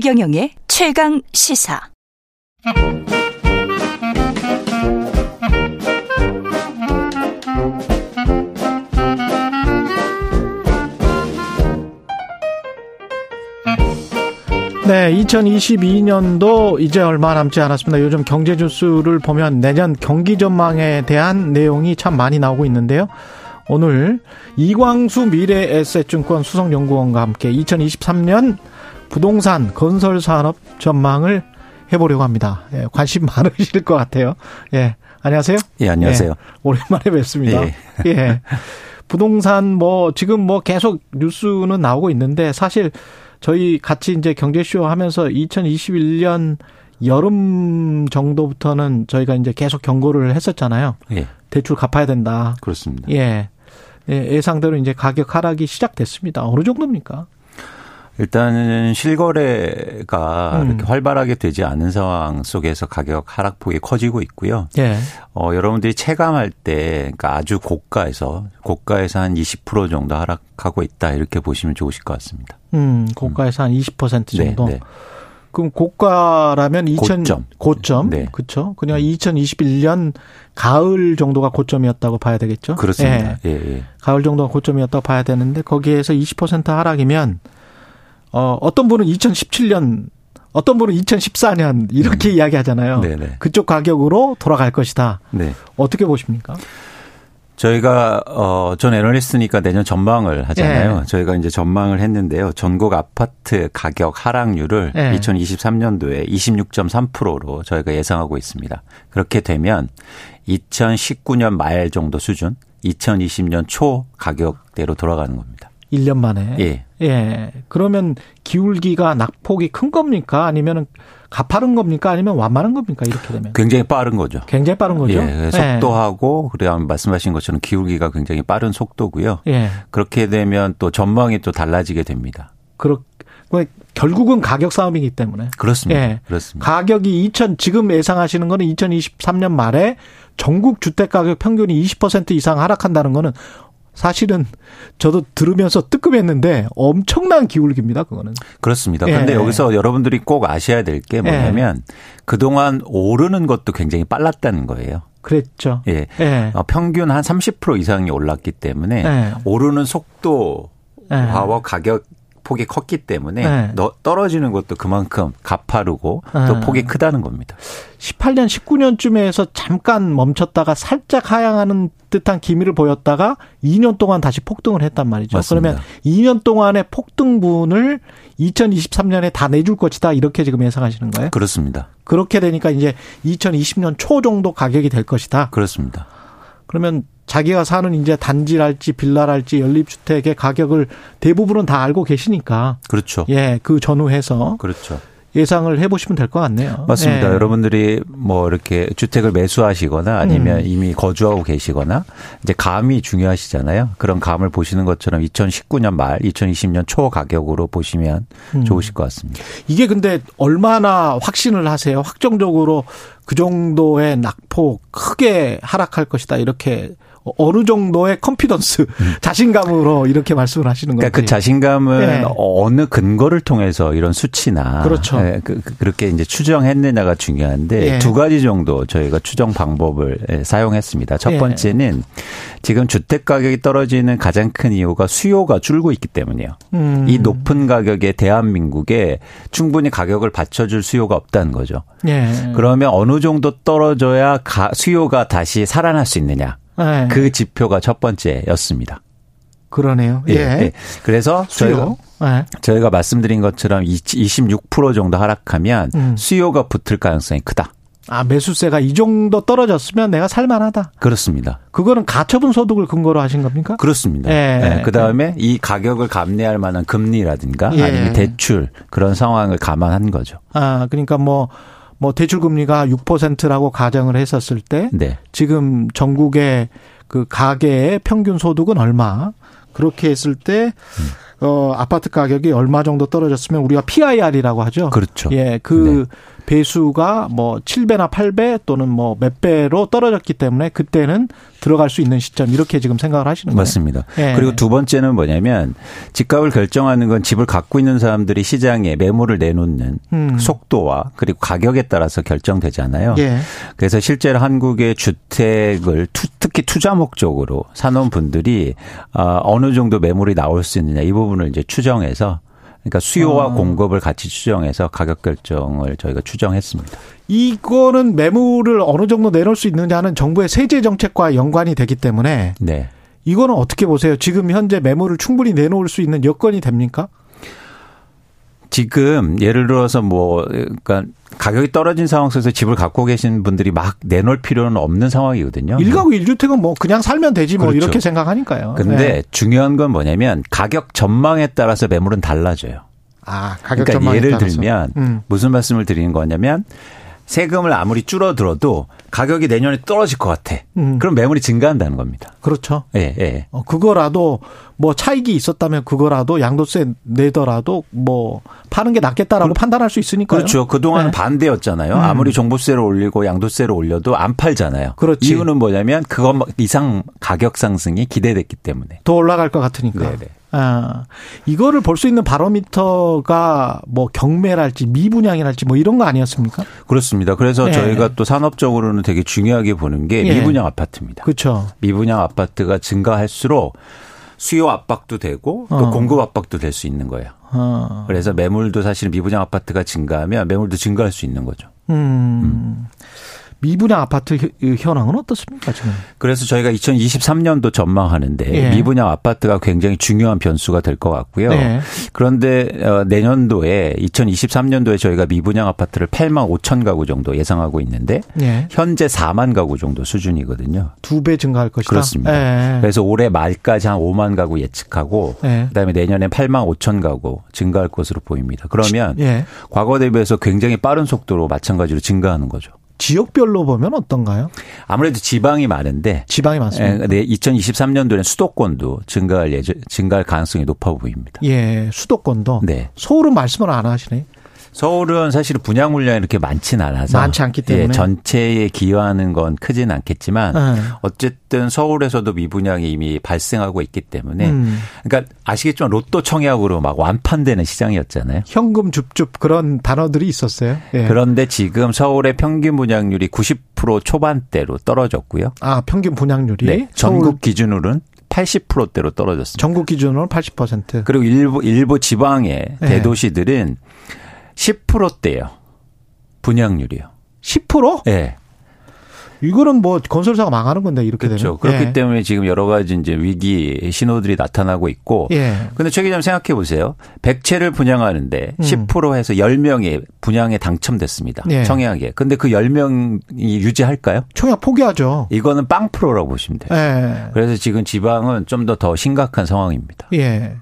최경영의 최강 시사. 네, 2022년도 이제 얼마 남지 않았습니다. 요즘 경제 뉴스를 보면 내년 경기 전망에 대한 내용이 참 많이 나오고 있는데요. 오늘 이광수 미래에셋증권 수석연구원과 함께 2023년 부동산 건설 산업 전망을 해보려고 합니다. 예, 관심 많으실 것 같아요. 예, 안녕하세요. 예, 안녕하세요. 예, 오랜만에 뵙습니다. 예. 예. 부동산 뭐 지금 뭐 계속 뉴스는 나오고 있는데 사실 저희 같이 이제 경제쇼 하면서 2021년 여름 정도부터는 저희가 이제 계속 경고를 했었잖아요. 예. 대출 갚아야 된다. 그렇습니다. 예. 예. 예상대로 이제 가격 하락이 시작됐습니다. 어느 정도입니까? 일단은 실거래가 음. 이렇게 활발하게 되지 않은 상황 속에서 가격 하락폭이 커지고 있고요. 예. 어, 여러분들이 체감할 때, 그러니까 아주 고가에서, 고가에서 한 20% 정도 하락하고 있다. 이렇게 보시면 좋으실 것 같습니다. 음, 고가에서 음. 한20% 정도. 네, 네. 그럼 고가라면 2000 고점, 고점 네. 그렇죠. 그냥 2021년 가을 정도가 고점이었다고 봐야 되겠죠. 그렇습니다. 예. 예, 예. 가을 정도가 고점이었다고 봐야 되는데 거기에서 20% 하락이면 어 어떤 분은 2017년 어떤 분은 2014년 이렇게 음. 이야기하잖아요. 네네. 그쪽 가격으로 돌아갈 것이다. 네. 어떻게 보십니까? 저희가 어전 애널리스트니까 내년 전망을 하잖아요. 네. 저희가 이제 전망을 했는데요. 전국 아파트 가격 하락률을 네. 2023년도에 26.3%로 저희가 예상하고 있습니다. 그렇게 되면 2019년 말 정도 수준, 2020년 초 가격대로 돌아가는 겁니다. 1년 만에. 예. 예. 그러면 기울기가 낙폭이 큰 겁니까? 아니면은 가파른 겁니까? 아니면 완만한 겁니까? 이렇게 되면. 굉장히 빠른 거죠. 굉장히 빠른 거죠. 예. 예. 속도하고 그다음 말씀하신 것처럼 기울기가 굉장히 빠른 속도고요. 예. 그렇게 되면 또 전망이 또 달라지게 됩니다. 그렇 결국은 가격 싸움이기 때문에. 그렇습니다. 예. 그렇습니다. 가격이 2000 지금 예상하시는 거는 2023년 말에 전국 주택 가격 평균이 20% 이상 하락한다는 거는 사실은 저도 들으면서 뜨끔했는데 엄청난 기울기입니다, 그거는. 그렇습니다. 그런데 예. 여기서 여러분들이 꼭 아셔야 될 게 뭐냐면 예. 그동안 오르는 것도 굉장히 빨랐다는 거예요. 그랬죠. 예. 예. 어, 평균 한 30% 이상이 올랐기 때문에 예. 오르는 속도와 예. 가격 폭이 컸기 때문에 네. 떨어지는 것도 그만큼 가파르고 네. 또 폭이 크다는 겁니다. 18년, 19년쯤에서 잠깐 멈췄다가 살짝 하향하는 듯한 기미를 보였다가 2년 동안 다시 폭등을 했단 말이죠. 맞습니다. 그러면 2년 동안의 폭등분을 2023년에 다 내줄 것이다 이렇게 지금 예상하시는 거예요? 그렇습니다. 그렇게 되니까 이제 2020년 초 정도 가격이 될 것이다. 그렇습니다. 그러면 자기가 사는 이제 단지랄지 빌라랄지 연립주택의 가격을 대부분은 다 알고 계시니까. 그렇죠. 예, 그 전후해서. 그렇죠. 예상을 해보시면 될 것 같네요. 맞습니다. 예. 여러분들이 뭐 이렇게 주택을 매수하시거나 아니면 음. 이미 거주하고 계시거나 이제 감이 중요하시잖아요. 그런 감을 보시는 것처럼 2019년 말, 2020년 초 가격으로 보시면 음. 좋으실 것 같습니다. 이게 근데 얼마나 확신을 하세요? 확정적으로 그 정도의 낙폭 크게 하락할 것이다 이렇게 어느 정도의 컨피던스, 음. 자신감으로 이렇게 말씀을 하시는 거예요. 그러니까 그 자신감은 네. 어느 근거를 통해서 이런 수치나 그렇죠. 네, 그, 렇게 이제 추정했느냐가 중요한데 네. 두 가지 정도 저희가 추정 방법을 예, 사용했습니다. 첫 번째는 지금 주택 가격이 떨어지는 가장 큰 이유가 수요가 줄고 있기 때문이에요. 음. 이 높은 가격에 대한민국에 충분히 가격을 받쳐줄 수요가 없다는 거죠. 그러면 어느 정도 떨어져야 수요가 다시 살아날 수 있느냐. 네. 그 지표가 첫 번째였습니다. 그러네요. 예. 예. 그래서 수요. 저희가, 네. 저희가 말씀드린 것처럼 26% 정도 하락하면 음. 수요가 붙을 가능성이 크다. 아, 매수세가 이 정도 떨어졌으면 내가 살만하다. 그렇습니다. 그거는 가처분 소득을 근거로 하신 겁니까? 그렇습니다. 예. 네. 그 다음에 이 가격을 감내할 만한 금리라든가 예. 아니면 대출 그런 상황을 감안한 거죠. 아, 그러니까 뭐, 뭐 대출 금리가 6%라고 가정을 했었을 때 네. 지금 전국의 그 가계의 평균 소득은 얼마? 그렇게 했을 때 음. 어, 아파트 가격이 얼마 정도 떨어졌으면 우리가 PIR이라고 하죠. 그렇죠. 예, 그 네. 배수가 뭐 7배나 8배 또는 뭐 몇 배로 떨어졌기 때문에 그때는 들어갈 수 있는 시점 이렇게 지금 생각을 하시는 거예요. 맞습니다. 예. 그리고 두 번째는 뭐냐면 집값을 결정하는 건 집을 갖고 있는 사람들이 시장에 매물을 내놓는 음. 속도와 그리고 가격에 따라서 결정되잖아요. 예. 그래서 실제로 한국의 주택을 특히 투자 목적으로 사놓은 분들이 아, 어느 정도 매물이 나올 수 있느냐 이 부분을 이제 추정해서 그러니까 수요와 어. 공급을 같이 추정해서 가격 결정을 저희가 추정했습니다. 이거는 매물을 어느 정도 내놓을 수 있느냐는 정부의 세제 정책과 연관이 되기 때문에 네. 이거는 어떻게 보세요? 지금 현재 매물을 충분히 내놓을 수 있는 여건이 됩니까? 지금 예를 들어서 뭐 그러니까 가격이 떨어진 상황 속에서 집을 갖고 계신 분들이 막 내놓을 필요는 없는 상황이거든요. 1가구 1주택은 뭐 그냥 살면 되지 뭐 그렇죠. 이렇게 생각하니까요. 근데 네. 중요한 건 뭐냐면 가격 전망에 따라서 매물은 달라져요. 아, 가격 그러니까 예를 따라서. 들면 음. 무슨 말씀을 드리는 거냐면 세금을 아무리 줄어들어도 가격이 내년에 떨어질 것 같아. 음. 그럼 매물이 증가한다는 겁니다. 그렇죠. 예, 예. 어, 그거라도 뭐 차익이 있었다면 그거라도 양도세 내더라도 뭐 파는 게 낫겠다라고 그, 판단할 수 있으니까요. 그렇죠. 그동안은 네. 반대였잖아요. 음. 아무리 종부세를 올리고 양도세를 올려도 안 팔잖아요. 그렇지. 이유는 뭐냐면 그것 이상 가격 상승이 기대됐기 때문에. 더 올라갈 것 같으니까. 네네. 아, 이거를 볼 수 있는 바로미터가 뭐 경매랄지 미분양이랄지 뭐 이런 거 아니었습니까? 그렇습니다. 그래서 네. 저희가 또 산업적으로는 되게 중요하게 보는 게 네. 미분양 아파트입니다. 그렇죠. 미분양 아파트가 증가할수록 수요 압박도 되고 또 어. 공급 압박도 될 수 있는 거예요. 어. 그래서 매물도 사실 미분양 아파트가 증가하면 매물도 증가할 수 있는 거죠. 음. 음. 미분양 아파트 현황은 어떻습니까 지금? 그래서 저희가 2023년도 전망하는데 예. 미분양 아파트가 굉장히 중요한 변수가 될 것 같고요. 예. 그런데 어, 내년도에 2023년도에 저희가 미분양 아파트를 8만 5천 가구 정도 예상하고 있는데 예. 현재 4만 가구 정도 수준이거든요. 두 배 증가할 것이다. 그렇습니다. 예. 그래서 올해 말까지 한 5만 가구 예측하고 예. 그다음에 내년에 8만 5천 가구 증가할 것으로 보입니다. 그러면 예. 과거 대비해서 굉장히 빠른 속도로 마찬가지로 증가하는 거죠. 지역별로 보면 어떤가요? 아무래도 지방이 많은데 지방이 많습니다. 네, 2023년도에는 수도권도 증가할 예정, 증가할 가능성이 높아 보입니다. 예, 수도권도. 네. 서울은 말씀을 안 하시네. 서울은 사실 분양 물량이 이렇게 많지는 않아서 많지 않기 때문에 예, 전체에 기여하는 건 크지는 않겠지만 네. 어쨌든 서울에서도 미분양이 이미 발생하고 있기 때문에 음. 그러니까 아시겠지만 로또 청약으로 막 완판되는 시장이었잖아요. 현금 줍줍 그런 단어들이 있었어요. 예. 그런데 지금 서울의 평균 분양률이 90% 초반대로 떨어졌고요. 아 평균 분양률이 네, 전국 기준으로는 80%대로 떨어졌습니다. 전국 기준으로 80%. 그리고 일부 일부 지방의 네. 대도시들은 10%대요. 분양률이요. 10%? 예. 네. 이거는 뭐 건설사가 망하는 건데 이렇게 그렇죠. 되면. 그렇기 예. 때문에 지금 여러 가지 이제 위기 신호들이 나타나고 있고. 예. 근데 최 기자님 생각해 보세요. 100채를 분양하는데 음. 10% 해서 10명이 분양에 당첨됐습니다. 예. 청약에. 근데 그 10명이 유지할까요? 청약 포기하죠. 이거는 빵 프로라고 보시면 돼요. 예. 그래서 지금 지방은 좀 더더 심각한 상황입니다. 예.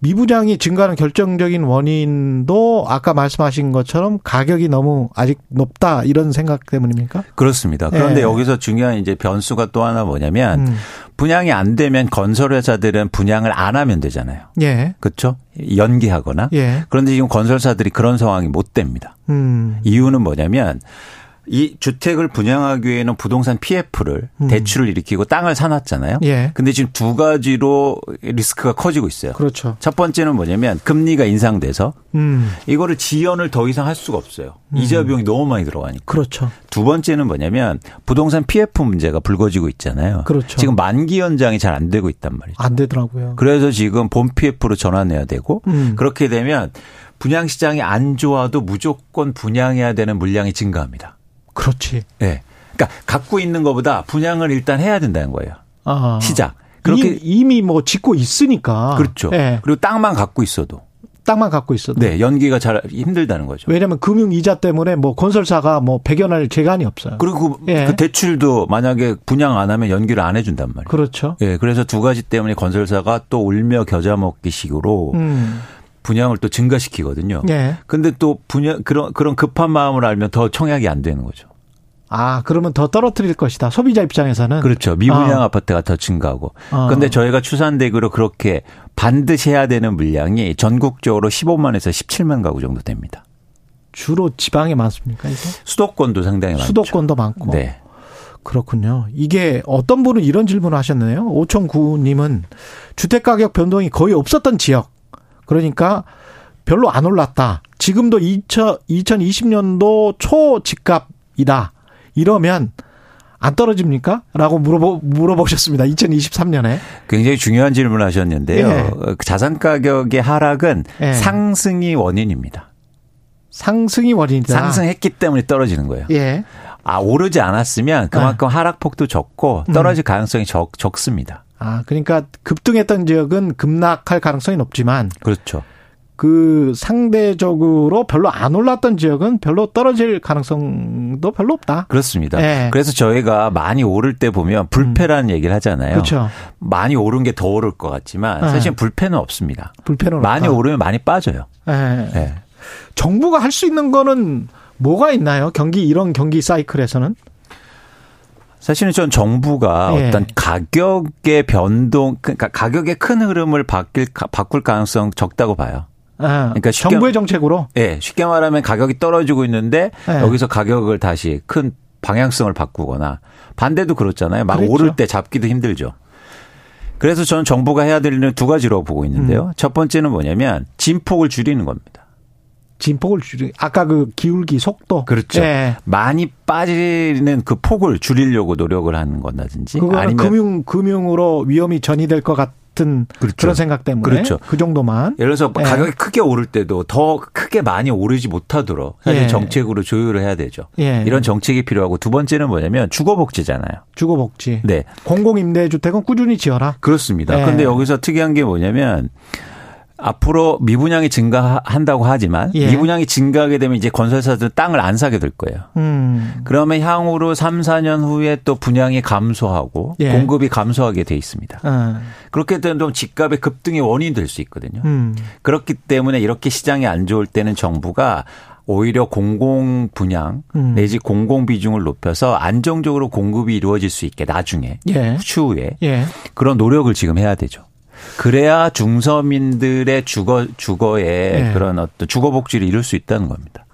미분양이 증가하는 결정적인 원인도 아까 말씀하신 것처럼 가격이 너무 아직 높다 이런 생각 때문입니까? 그렇습니다. 그런데 예. 여기서 중요한 이제 변수가 또 하나 뭐냐면 음. 분양이 안 되면 건설회사들은 분양을 안 하면 되잖아요. 예. 그렇죠? 연기하거나. 예. 그런데 지금 건설사들이 그런 상황이 못 됩니다. 음. 이유는 뭐냐면 이 주택을 분양하기 위해는 부동산 PF를 음. 대출을 일으키고 땅을 사놨잖아요. 예. 근데 지금 두 가지로 리스크가 커지고 있어요. 그렇죠. 첫 번째는 뭐냐면 금리가 인상돼서 음. 이거를 지연을 더 이상 할 수가 없어요. 음. 이자 비용이 너무 많이 들어가니까. 그렇죠. 두 번째는 뭐냐면 부동산 PF 문제가 불거지고 있잖아요. 그렇죠. 지금 만기 연장이 잘 안 되고 있단 말이죠. 안 되더라고요. 그래서 지금 본 PF로 전환해야 되고 음. 그렇게 되면 분양 시장이 안 좋아도 무조건 분양해야 되는 물량이 증가합니다. 그렇지. 예. 네. 그러니까 갖고 있는 것보다 분양을 일단 해야 된다는 거예요. 아. 시작. 그렇게 이미 뭐 짓고 있으니까. 그렇죠. 네. 그리고 땅만 갖고 있어도. 땅만 갖고 있어도. 네, 연기가 잘 힘들다는 거죠. 왜냐하면 금융 이자 때문에 뭐 건설사가 뭐 배견할 재간이 없어요. 그리고 예. 그 대출도 만약에 분양 안 하면 연기를 안 해준단 말이에요. 그렇죠. 예, 그래서 두 가지 때문에 건설사가 또 울며 겨자 먹기식으로 음. 분양을 또 증가시키거든요. 네. 근데 또 분양 그런 그런 급한 마음을 알면 더 청약이 안 되는 거죠. 아, 그러면 더 떨어뜨릴 것이다. 소비자 입장에서는. 그렇죠. 미분양 아. 파트가 더 증가하고. 아. 근데 저희가 추산대기로 그렇게 반드시 해야 되는 물량이 전국적으로 15만에서 17만 가구 정도 됩니다. 주로 지방에 많습니까? 이거? 수도권도 상당히 많죠. 수도권도 많고. 네. 그렇군요. 이게 어떤 분은 이런 질문을 하셨네요. 오천구님은 주택가격 변동이 거의 없었던 지역. 그러니까 별로 안 올랐다. 지금도 2000, 2020년도 초 집값이다. 이러면 안 떨어집니까? 라고 물어보, 물어보셨습니다. 2023년에. 굉장히 중요한 질문을 하셨는데요. 예. 자산 가격의 하락은 예. 상승이 원인입니다. 상승이 원인이다. 상승했기 때문에 떨어지는 거예요. 예. 아, 오르지 않았으면 그만큼 하락폭도 적고 떨어질 가능성이 적, 적습니다. 아, 그러니까 급등했던 지역은 급락할 가능성이 높지만 그렇죠. 그 상대적으로 별로 안 올랐던 지역은 별로 떨어질 가능성도 별로 없다. 그렇습니다. 예. 그래서 저희가 많이 오를 때 보면 불패라는 얘기를 하잖아요. 그렇죠. 많이 오른 게 더 오를 것 같지만 예. 사실 불패는 없습니다. 불편은 많이 없다. 오르면 많이 빠져요. 예. 예. 정부가 할 수 있는 거는 뭐가 있나요? 경기 이런 경기 사이클에서는 사실은 전 정부가 예. 어떤 가격의 변동, 그러니까 가격의 큰 흐름을 바뀔, 바꿀 가능성 적다고 봐요. 아, 그러니까 쉽게- 정부의 정책으로 예, 쉽게 말하면 가격이 떨어지고 있는데 예. 여기서 가격을 다시 큰 방향성을 바꾸거나 반대도 그렇잖아요. 막 그렇죠. 오를 때 잡기도 힘들죠. 그래서 저는 정부가 해야 될 일은 두 가지로 보고 있는데요. 음. 첫 번째는 뭐냐면 진폭을 줄이는 겁니다. 진폭을 줄이 아까 그 기울기 속도 그렇죠. 예. 많이 빠지는 그 폭을 줄이려고 노력을 하는 그거는 아니면 금융 금융으로 위험이 전이될 것 같은 그렇죠. 그런 생각 때문에 그렇죠. 그 정도만 예를 들어서 예. 가격이 크게 오를 때도 더 크게 많이 오르지 못하도록 사실 예. 정책으로 조율을 해야 되죠. 예. 이런 정책이 필요하고 두 번째는 뭐냐면 주거복지잖아요. 주거복지 네. 공공임대주택은 꾸준히 지어라. 그렇습니다. 예. 근데 여기서 특이한 게 뭐냐면 앞으로 미분양이 증가한다고 하지만 예. 미분양이 증가하게 되면 이제 건설사들은 땅을 안 사게 될 거예요. 음. 그러면 향후로 3, 4년 후에 또 분양이 감소하고 예. 공급이 감소하게 돼 있습니다. 어. 그렇게 되면 좀 집값의 급등의 원인이 될 수 있거든요. 음. 그렇기 때문에 이렇게 시장이 안 좋을 때는 정부가 오히려 공공 분양 음. 내지 공공 비중을 높여서 안정적으로 공급이 이루어질 수 있게 나중에 예. 추후에 예. 그런 노력을 지금 해야 되죠. 그래야 중서민들의 주거 주거에 예. 그런 어떤 주거 복지를 이룰 수 있다는 겁니다.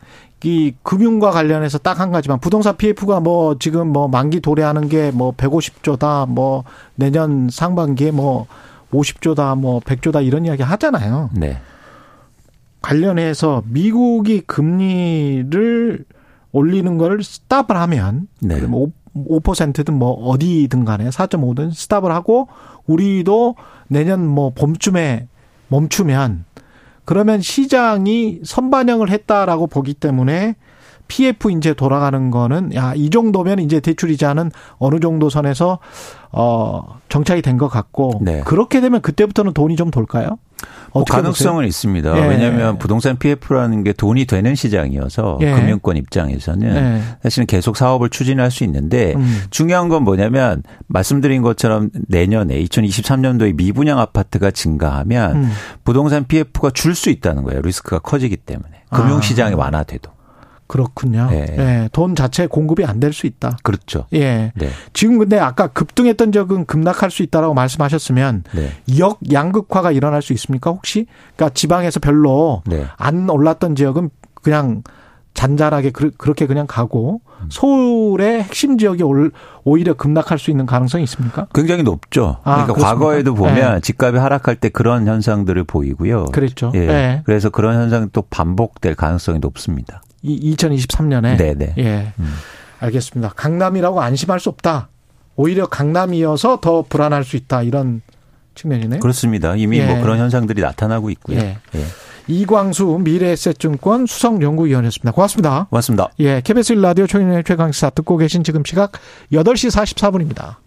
이 금융과 관련해서 딱 한 가지만 부동산 PF가 뭐 지금 뭐 만기 도래하는 게 뭐 150조다 뭐 내년 상반기에 뭐 50조다 뭐 100조다 이런 이야기 하잖아요. 네. 관련해서 미국이 금리를 올리는 거를 스탑을 하면 네. 그럼 5, 5%든 뭐 어디든 간에 4.5든 스탑을 하고 우리도 내년 뭐 봄쯤에 멈추면 그러면 시장이 선반영을 했다라고 보기 때문에 PF 이제 돌아가는 거는 야 이 정도면 이제 대출 이자는 어느 정도 선에서 어 정착이 된 것 같고 네. 그렇게 되면 그때부터는 돈이 좀 돌까요? 뭐 가능성은 있습니다. 예. 왜냐하면 부동산 PF라는 게 돈이 되는 시장이어서 예. 금융권 입장에서는 네. 사실은 계속 사업을 추진할 수 있는데 음. 중요한 건 뭐냐면 말씀드린 것처럼 내년에 2023년도에 미분양 아파트가 증가하면 음. 부동산 PF가 줄 수 있다는 거예요. 리스크가 커지기 때문에 금융시장이 아. 완화돼도 그렇군요. 예. 예. 돈 자체 공급이 안 될 수 있다. 그렇죠. 예. 네, 지금 근데 아까 급등했던 적은 급락할 수 있다라고 말씀하셨으면 네, 역양극화가 일어날 수 있습니까? 혹시? 그러니까 지방에서 별로 네. 안 올랐던 지역은 그냥 잔잔하게 그- 그렇게 그냥 가고 음. 서울의 핵심 지역이 올- 오히려 급락할 수 있는 가능성이 있습니까? 굉장히 높죠. 아, 그러니까 그렇습니까? 과거에도 보면 네. 집값이 하락할 때 그런 현상들을 보이고요. 그랬죠. 예. 예. 그래서 그런 현상이 또 반복될 가능성이 높습니다. 이 2023년에 네, 네. 예. 음. 알겠습니다. 강남이라고 안심할 수 없다. 오히려 강남이어서 더 불안할 수 있다. 이런 측면이네요. 그렇습니다. 이미 예. 뭐 그런 현상들이 나타나고 있고요. 예. 예. 이광수 미래에셋증권 수석연구위원이었습니다. 고맙습니다. 고맙습니다. 예, KBS 1라디오 최경영의 최강시사 듣고 계신 지금 시각 8시 44분입니다.